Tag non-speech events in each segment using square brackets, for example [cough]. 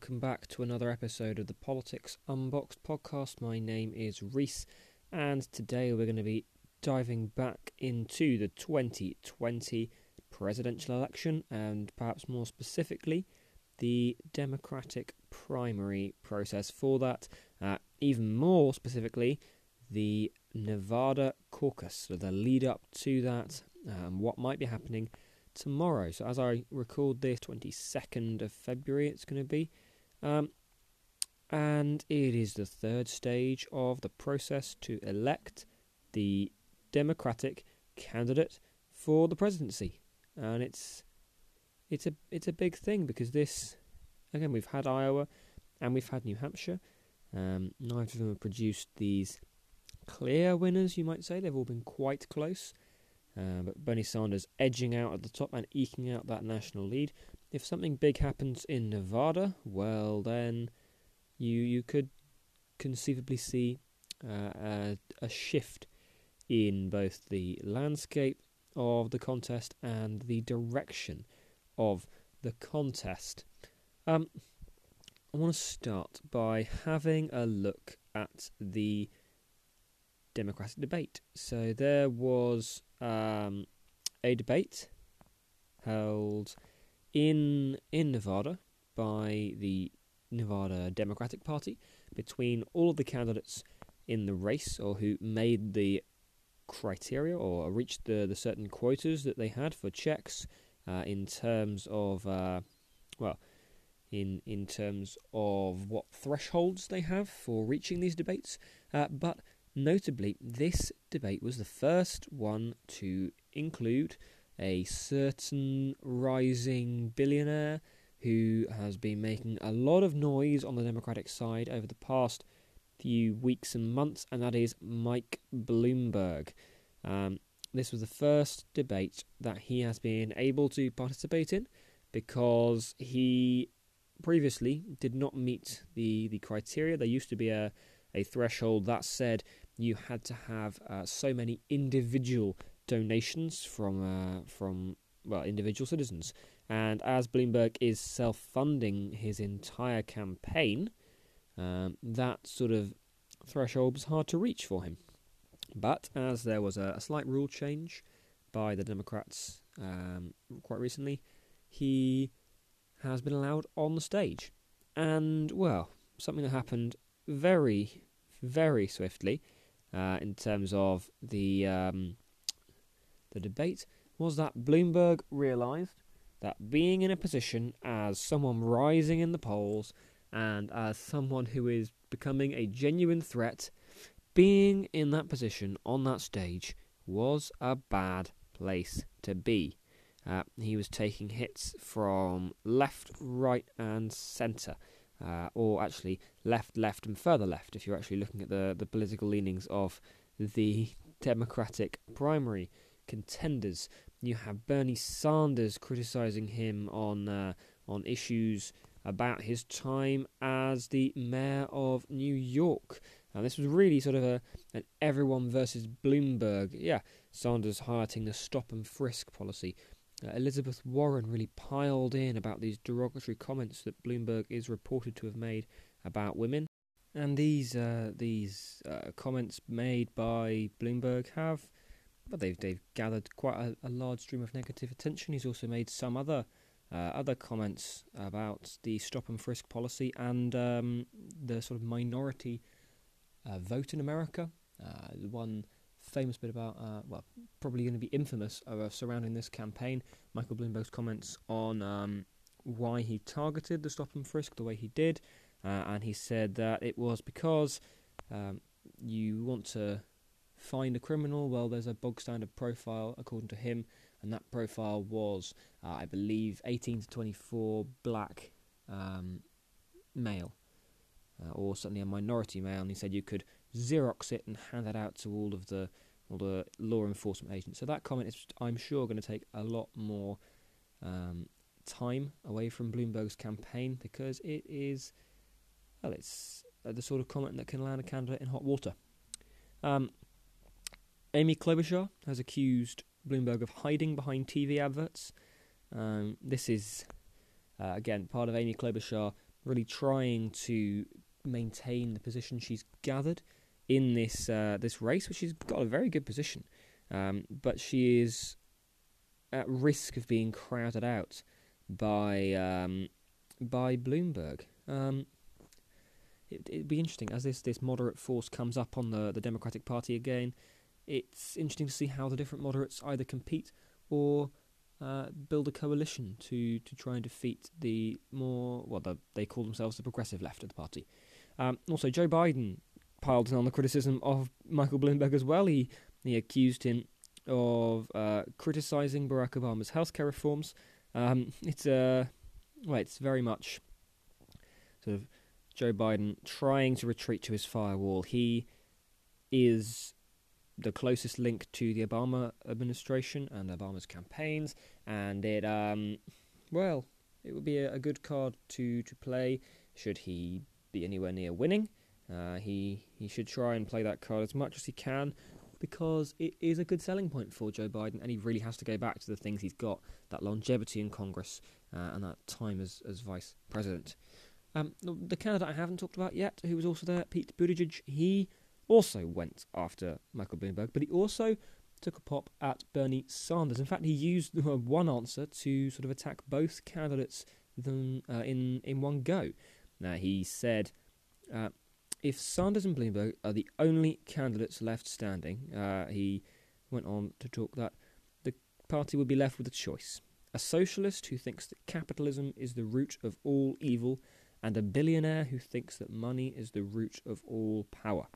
welcome back to another episode of the Politics Unboxed podcast. My name is Reese, and today we're going to be diving back into the 2020 presidential election and perhaps more specifically the Democratic primary process for that. Uh, even more specifically, the Nevada caucus, so the lead up to that, um, what might be happening tomorrow. So as I record this, 22nd of February, it's going to be. Um, and it is the third stage of the process to elect the Democratic candidate for the presidency, and it's it's a it's a big thing because this again we've had Iowa and we've had New Hampshire. Um, neither of them have produced these clear winners, you might say. They've all been quite close. Uh, but Bernie Sanders edging out at the top and eking out that national lead. If something big happens in Nevada, well, then you you could conceivably see uh, a, a shift in both the landscape of the contest and the direction of the contest. Um, I want to start by having a look at the Democratic debate. So there was um, a debate held in in Nevada by the Nevada Democratic Party between all of the candidates in the race or who made the criteria or reached the, the certain quotas that they had for checks uh, in terms of uh, well in in terms of what thresholds they have for reaching these debates. Uh, but Notably, this debate was the first one to include a certain rising billionaire who has been making a lot of noise on the Democratic side over the past few weeks and months, and that is Mike Bloomberg. Um, this was the first debate that he has been able to participate in because he previously did not meet the, the criteria. There used to be a, a threshold that said you had to have uh, so many individual donations from uh, from well individual citizens. And as Bloomberg is self-funding his entire campaign, um, that sort of threshold was hard to reach for him. But as there was a, a slight rule change by the Democrats um, quite recently, he has been allowed on the stage. And, well, something that happened very, very swiftly uh, in terms of the um, the debate was that Bloomberg realised that being in a position as someone rising in the polls and as someone who is becoming a genuine threat, being in that position on that stage was a bad place to be. Uh, he was taking hits from left, right, and centre uh, or actually left, left, and further left, if you're actually looking at the, the political leanings of the [laughs] Democratic primary contenders. You have Bernie Sanders criticising him on uh, on issues about his time as the mayor of New York. And this was really sort of a an everyone versus Bloomberg. Yeah, Sanders highlighting the stop and frisk policy, uh, Elizabeth Warren really piled in about these derogatory comments that Bloomberg is reported to have made about women. And these uh, these uh, comments made by Bloomberg have, well, they've they've gathered quite a, a, large stream of negative attention. He's also made some other uh, other comments about the stop and frisk policy and um, the sort of minority uh, vote in America. Uh, one famous bit about, uh, well, probably going to be infamous uh, surrounding this campaign. Michael Bloomberg's comments on um, why he targeted the stop and frisk the way he did, uh, and he said that it was because um, you want to find a criminal. Well, there's a bog standard profile according to him, and that profile was, uh, I believe, 18 to 24 black um, male. Uh, or certainly a minority male, and he said you could Xerox it and hand that out to all of the all the law enforcement agents. So that comment is, I'm sure, going to take a lot more um, time away from Bloomberg's campaign because it is, well, it's uh, the sort of comment that can land a candidate in hot water. Um, Amy Klobuchar has accused Bloomberg of hiding behind TV adverts. Um, this is, uh, again, part of Amy Klobuchar really trying to maintain the position she's gathered in this uh, this race, which she's got a very good position. Um, but she is at risk of being crowded out by um, by Bloomberg. Um, it, would be interesting as this, this moderate force comes up on the, the Democratic Party again. It's interesting to see how the different moderates either compete or uh, build a coalition to, to try and defeat the more, well, the, they call themselves the progressive left of the party. Um, also, Joe Biden piled on the criticism of Michael Bloomberg as well. He, he accused him of uh, criticizing Barack Obama's healthcare reforms. Um, [laughs] it's uh, well, it's very much sort of Joe Biden trying to retreat to his firewall. He is the closest link to the Obama administration and Obama's campaigns, and it, um, well, it would be a, a good card to, to play should he be anywhere near winning. Uh, he he should try and play that card as much as he can because it is a good selling point for Joe Biden, and he really has to go back to the things he's got that longevity in Congress uh, and that time as, as vice president. Um, the, the candidate I haven't talked about yet, who was also there, Pete Buttigieg, he also went after Michael Bloomberg, but he also took a pop at Bernie Sanders. In fact, he used [laughs] one answer to sort of attack both candidates uh, in in one go. Now he said, uh, if Sanders and Bloomberg are the only candidates left standing, uh, he went on to talk that the party would be left with a choice: a socialist who thinks that capitalism is the root of all evil, and a billionaire who thinks that money is the root of all power.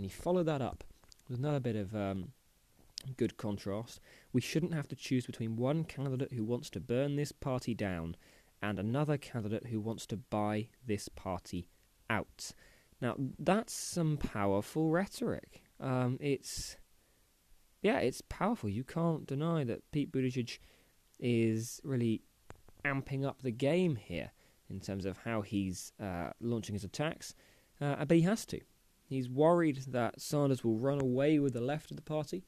And he followed that up with another bit of um, good contrast. We shouldn't have to choose between one candidate who wants to burn this party down and another candidate who wants to buy this party out. Now, that's some powerful rhetoric. Um, it's, yeah, it's powerful. You can't deny that Pete Buttigieg is really amping up the game here in terms of how he's uh, launching his attacks, uh, but he has to. He's worried that Sanders will run away with the left of the party.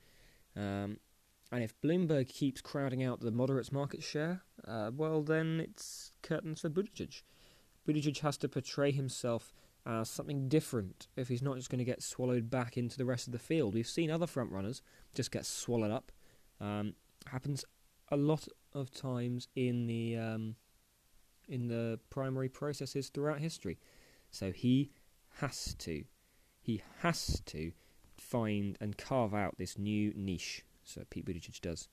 Um, and if Bloomberg keeps crowding out the moderates' market share, uh, well, then it's curtains for Buttigieg. Buttigieg has to portray himself as something different if he's not just going to get swallowed back into the rest of the field. We've seen other frontrunners just get swallowed up. Um, happens a lot of times in the um, in the primary processes throughout history. So he has to he has to find and carve out this new niche. So Pete Buttigieg does.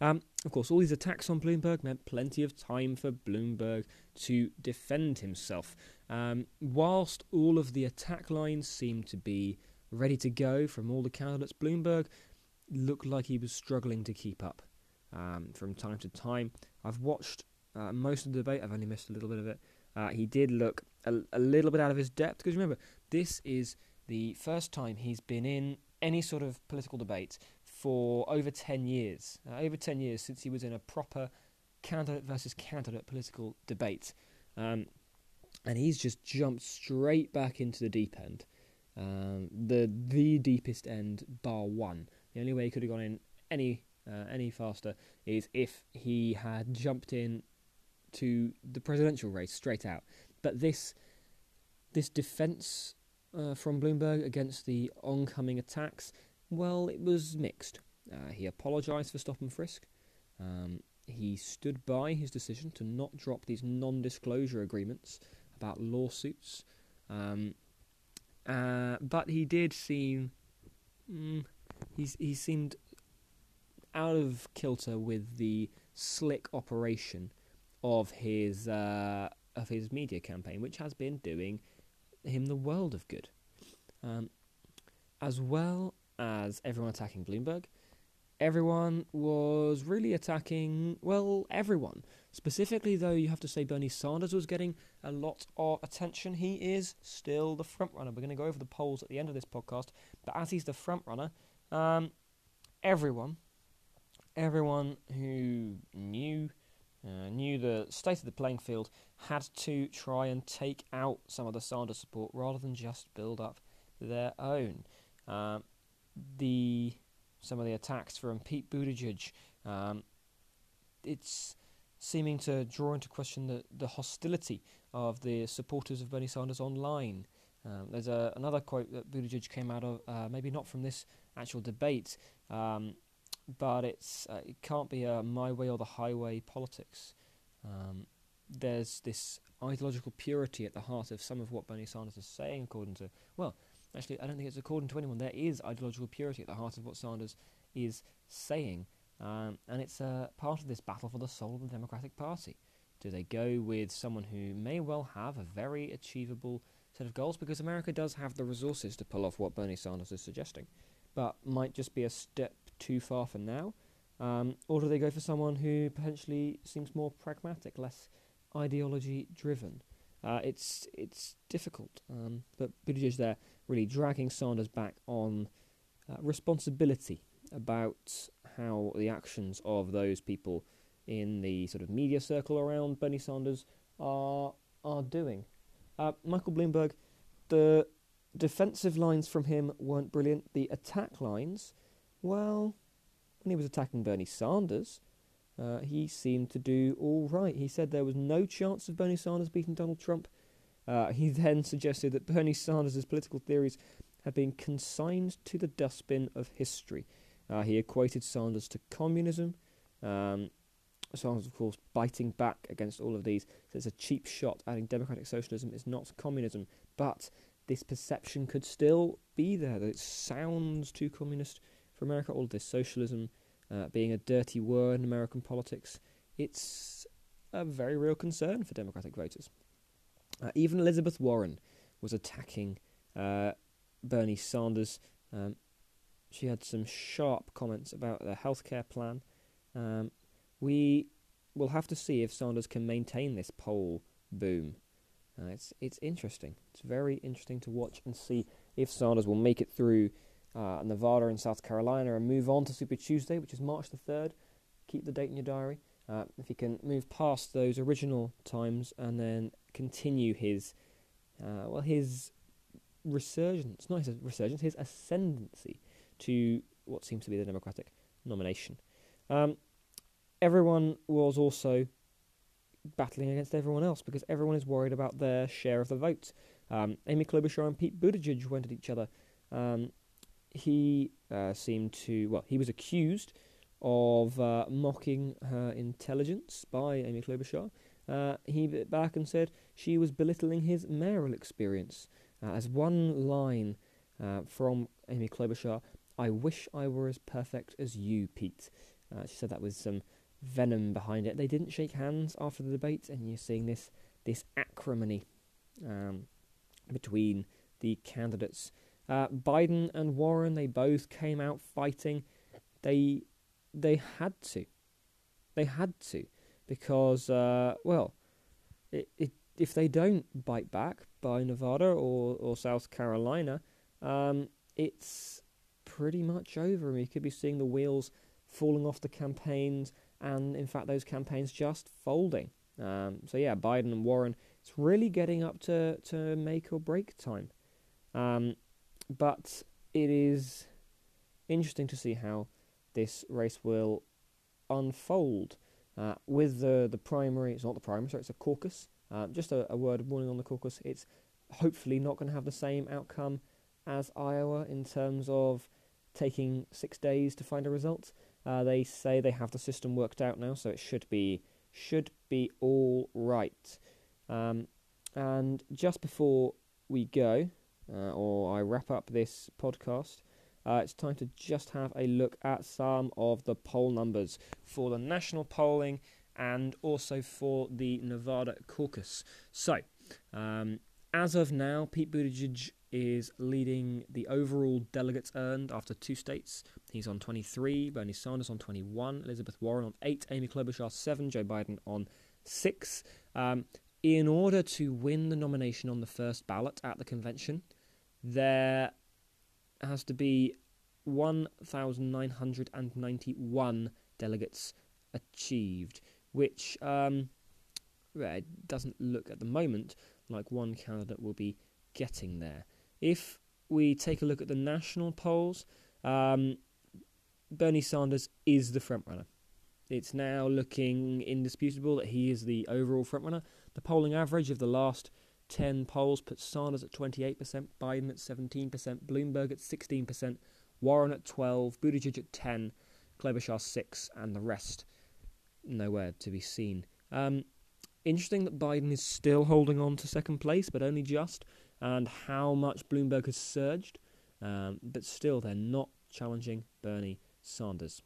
Um, of course, all these attacks on Bloomberg meant plenty of time for Bloomberg to defend himself. Um, whilst all of the attack lines seemed to be ready to go from all the candidates, Bloomberg looked like he was struggling to keep up um, from time to time. I've watched uh, most of the debate, I've only missed a little bit of it. Uh, he did look a, a little bit out of his depth because remember, this is the first time he's been in any sort of political debate for over 10 years. Uh, over 10 years since he was in a proper candidate versus candidate political debate. Um, and he's just jumped straight back into the deep end. Um, the the deepest end, bar one. The only way he could have gone in any uh, any faster is if he had jumped in to the presidential race straight out. But this this defence uh, from Bloomberg against the oncoming attacks, well, it was mixed. Uh, he apologised for stop and frisk. Um, he stood by his decision to not drop these non disclosure agreements about lawsuits. Um, uh, but he did seem. Mm, he seemed out of kilter with the slick operation of his uh, of his media campaign, which has been doing him the world of good. Um, as well as everyone attacking Bloomberg, everyone was really attacking, well, everyone. Specifically, though, you have to say Bernie Sanders was getting a lot of attention. He is still the front runner. We're going to go over the polls at the end of this podcast, but as he's the front runner, um, everyone, everyone who knew uh, knew the state of the playing field, had to try and take out some of the Sanders support rather than just build up their own. Uh, the some of the attacks from Pete Buttigieg, um, it's seeming to draw into question the, the hostility of the supporters of Bernie Sanders online. Um, there's a, another quote that Buttigieg came out of, uh, maybe not from this actual debate, um, but it's uh, it can't be a my way or the highway politics. Um, there's this ideological purity at the heart of some of what Bernie Sanders is saying, according to well, actually, I don't think it's according to anyone. There is ideological purity at the heart of what Sanders is saying, um, and it's a part of this battle for the soul of the Democratic Party. Do they go with someone who may well have a very achievable set of goals? Because America does have the resources to pull off what Bernie Sanders is suggesting, but might just be a step too far for now. Um, or do they go for someone who potentially seems more pragmatic, less ideology driven? Uh, it's it's difficult, um, but Buttigieg there really dragging Sanders back on uh, responsibility about how the actions of those people in the sort of media circle around Bernie Sanders are are doing. Uh, Michael Bloomberg, the defensive lines from him weren't brilliant. The attack lines, well, when he was attacking Bernie Sanders, uh, he seemed to do all right. He said there was no chance of Bernie Sanders beating Donald Trump. Uh, [laughs] he then suggested that Bernie Sanders' political theories had been consigned to the dustbin of history. Uh, he equated Sanders to communism. Um, Sanders, of course, biting back against all of these. So it's a cheap shot. Adding democratic socialism is not communism, but this perception could still be there that it sounds too communist for America. All of this socialism uh, being a dirty word in American politics, it's a very real concern for Democratic voters. Uh, even Elizabeth Warren was attacking uh, Bernie Sanders. Um, she had some sharp comments about the healthcare plan. Um, we will have to see if Sanders can maintain this poll boom. Uh, it's it's interesting. It's very interesting to watch and see if Sanders will make it through uh, Nevada and South Carolina and move on to Super Tuesday, which is March the third. Keep the date in your diary. Uh, if he can move past those original times and then continue his uh, well his resurgence, not his resurgence, his ascendancy to what seems to be the Democratic nomination. Um, everyone was also battling against everyone else because everyone is worried about their share of the vote. Um, Amy Klobuchar and Pete Buttigieg went at each other. Um, he uh, seemed to, well, he was accused of uh, mocking her intelligence by Amy Klobuchar. Uh, he bit back and said she was belittling his mayoral experience. Uh, as one line uh, from Amy Klobuchar, I wish I were as perfect as you, Pete. Uh, she said that with some venom behind it. They didn't shake hands after the debate, and you're seeing this this acrimony um, between the candidates. Uh, Biden and Warren, they both came out fighting. They they had to, they had to, because uh, well, it, it, if they don't bite back by Nevada or or South Carolina, um, it's pretty much over. And We could be seeing the wheels falling off the campaigns, and in fact, those campaigns just folding. Um, so yeah, Biden and Warren, it's really getting up to, to make or break time. Um, but it is interesting to see how this race will unfold. Uh, with the, the primary, it's not the primary, sorry, it's a caucus. Uh, just a, a word of warning on the caucus. It's hopefully not going to have the same outcome as Iowa in terms of taking six days to find a result. Uh, they say they have the system worked out now, so it should be should be all right. Um, and just before we go, uh, or I wrap up this podcast, uh, it's time to just have a look at some of the poll numbers for the national polling and also for the Nevada caucus. So, um, as of now, Pete Buttigieg is leading the overall delegates earned after two states. He's on 23, Bernie Sanders on 21, Elizabeth Warren on 8, Amy Klobuchar 7, Joe Biden on 6. Um, in order to win the nomination on the first ballot at the convention, there has to be 1,991 delegates achieved, which um, doesn't look at the moment like one candidate will be getting there. If we take a look at the national polls, um, Bernie Sanders is the frontrunner. it's now looking indisputable that he is the overall frontrunner. The polling average of the last 10 polls puts Sanders at 28%, Biden at 17%, Bloomberg at 16%, Warren at 12, Buttigieg at 10, Klobuchar 6, and the rest nowhere to be seen. Um, interesting that Biden is still holding on to second place, but only just, and how much Bloomberg has surged. Um, but still, they're not challenging Bernie Sanders.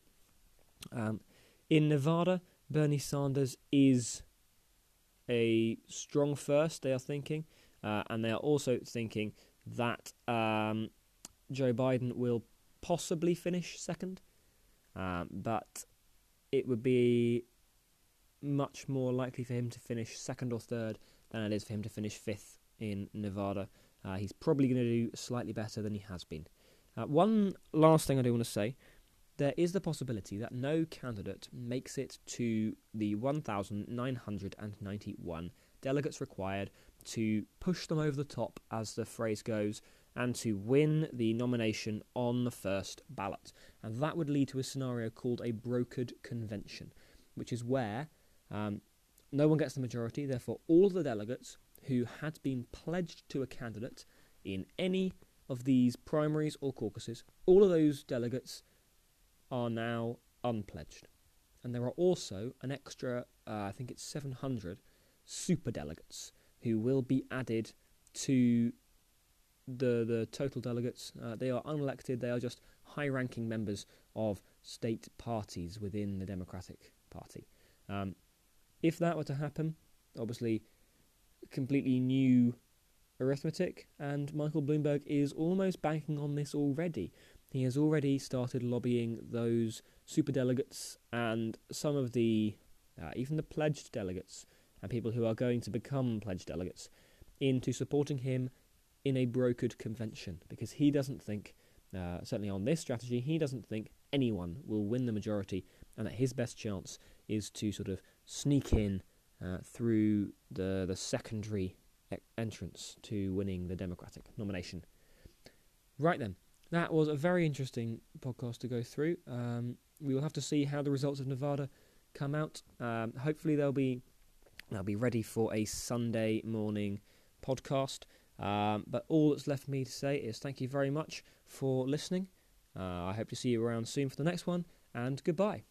Um, in Nevada, Bernie Sanders is a strong first, they are thinking, uh, and they are also thinking that um, Joe Biden will possibly finish second, um, but it would be much more likely for him to finish second or third than it is for him to finish fifth in Nevada. Uh, he's probably going to do slightly better than he has been. Uh, one last thing I do want to say there is the possibility that no candidate makes it to the 1,991 delegates required to push them over the top, as the phrase goes, and to win the nomination on the first ballot. And that would lead to a scenario called a brokered convention, which is where um, no one gets the majority, therefore, all the delegates who had been pledged to a candidate in any of these primaries or caucuses, all of those delegates are now unpledged. And there are also an extra, uh, I think it's 700 super delegates who will be added to the the total delegates. Uh, they are unelected. They are just high-ranking members of state parties within the Democratic Party. Um, if that were to happen, obviously, completely new arithmetic, and Michael Bloomberg is almost banking on this already. He has already started lobbying those superdelegates and some of the, uh, even the pledged delegates and people who are going to become pledged delegates into supporting him in a brokered convention because he doesn't think, uh, certainly on this strategy, he doesn't think anyone will win the majority and that his best chance is to sort of sneak in uh, through the, the secondary entrance to winning the Democratic nomination. Right then, that was a very interesting podcast to go through. Um, we will have to see how the results of Nevada come out. Um, hopefully, they'll be they'll be ready for a Sunday morning podcast. Um, but all that's left for me to say is thank you very much for listening. Uh, I hope to see you around soon for the next one, and goodbye.